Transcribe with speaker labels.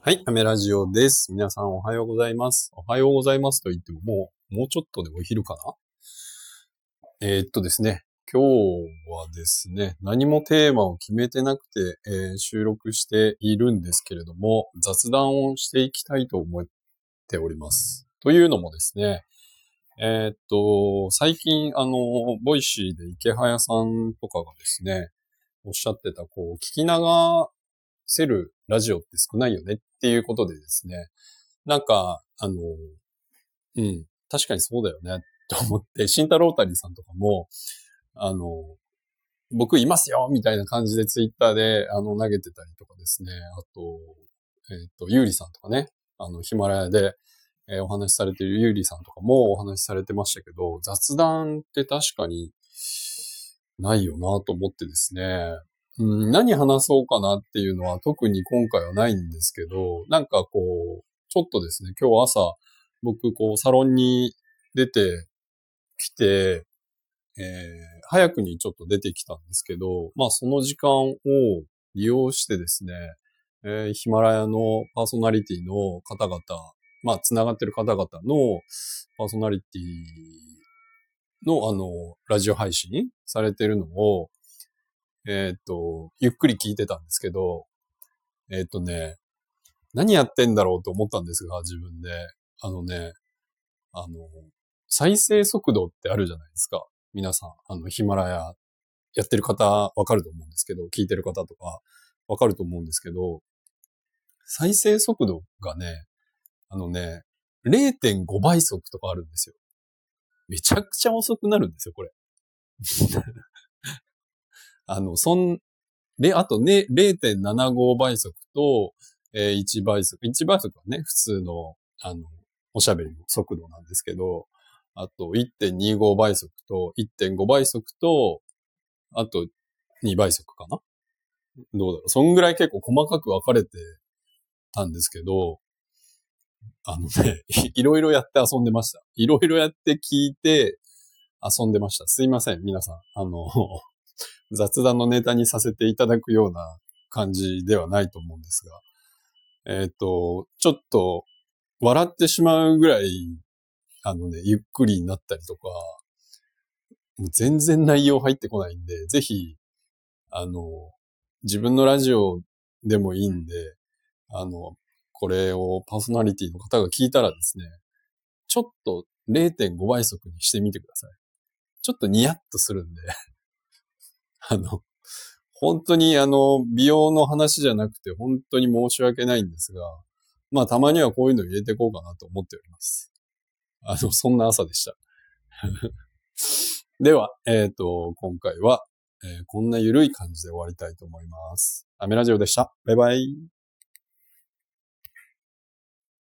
Speaker 1: はい、アメラジオです。皆さんおはようございます。おはようございますと言ってももう、もうちょっとでお昼かな？えーっとですね、今日はですね、何もテーマを決めてなくて、えー収録しているんですけれども、雑談をしていきたいと思っております。というのもですね、えーっと、最近、あの、 Voicy でイケハヤさんとかがですね、おっしゃってた、こう、聞き流せるラジオって少ないよねっていうことでですね、なんか、あの、うん、確かにそうだよね、と思って、慎太郎谷さんとかも、あの、僕いますよみたいな感じでツイッターで、あの、投げてたりとかですね、あと、えっ、と、ゆうりさんとかね、あの、ヒマラヤで、えーお話しされているゆうりさんとかもお話しされてましたけど、雑談って確かにないよなと思ってですね、何話そうかなっていうのは特に今回はないんですけど、なんかこう、ちょっとですね、今日朝、僕こうサロンに出てきて、えー早くにちょっと出てきたんですけど、まあその時間を利用してですね、えーヒマラヤのパーソナリティの方々、まあ繋がってる方々のパーソナリティのあの、ラジオ配信されてるのを、えっ、と、ゆっくり聞いてたんですけど、えっ、とね、何やってんだろうと思ったんですが、自分で。あのね、あの、再生速度ってあるじゃないですか。皆さん、あの、ヒマラヤやってる方わかると思うんですけど、聞いてる方とかわかると思うんですけど、再生速度がね、あのね、0.5倍速とかあるんですよ。めちゃくちゃ遅くなるんですよ、これ。あの、そん、で、あとね、0.75倍速と、えー1倍速。1倍速はね、普通の、あの、おしゃべりの速度なんですけど、あと1.25倍速と1.5倍速と、あと2倍速かな？どうだろう？そんぐらい結構細かく分かれてたんですけど、あのね、いろいろやって遊んでました。いろいろやって聞いて遊んでました。すいません、皆さん。あの、雑談のネタにさせていただくような感じではないと思うんですが、えっ、と、ちょっと笑ってしまうぐらい、あのね、ゆっくりになったりとか、もう全然内容入ってこないんで、ぜひ、あの、自分のラジオでもいいんで、あの、これをパーソナリティの方が聞いたらですね、ちょっと0.5倍速にしてみてください。ちょっとニヤッとするんで、あの、本当にあの、美容の話じゃなくて本当に申し訳ないんですが、まあたまにはこういうの入れていこうかなと思っております。あの、そんな朝でした。では、えっ、と、今回は、えーこんな緩い感じで終わりたいと思います。アメラジオでした。バイバイ。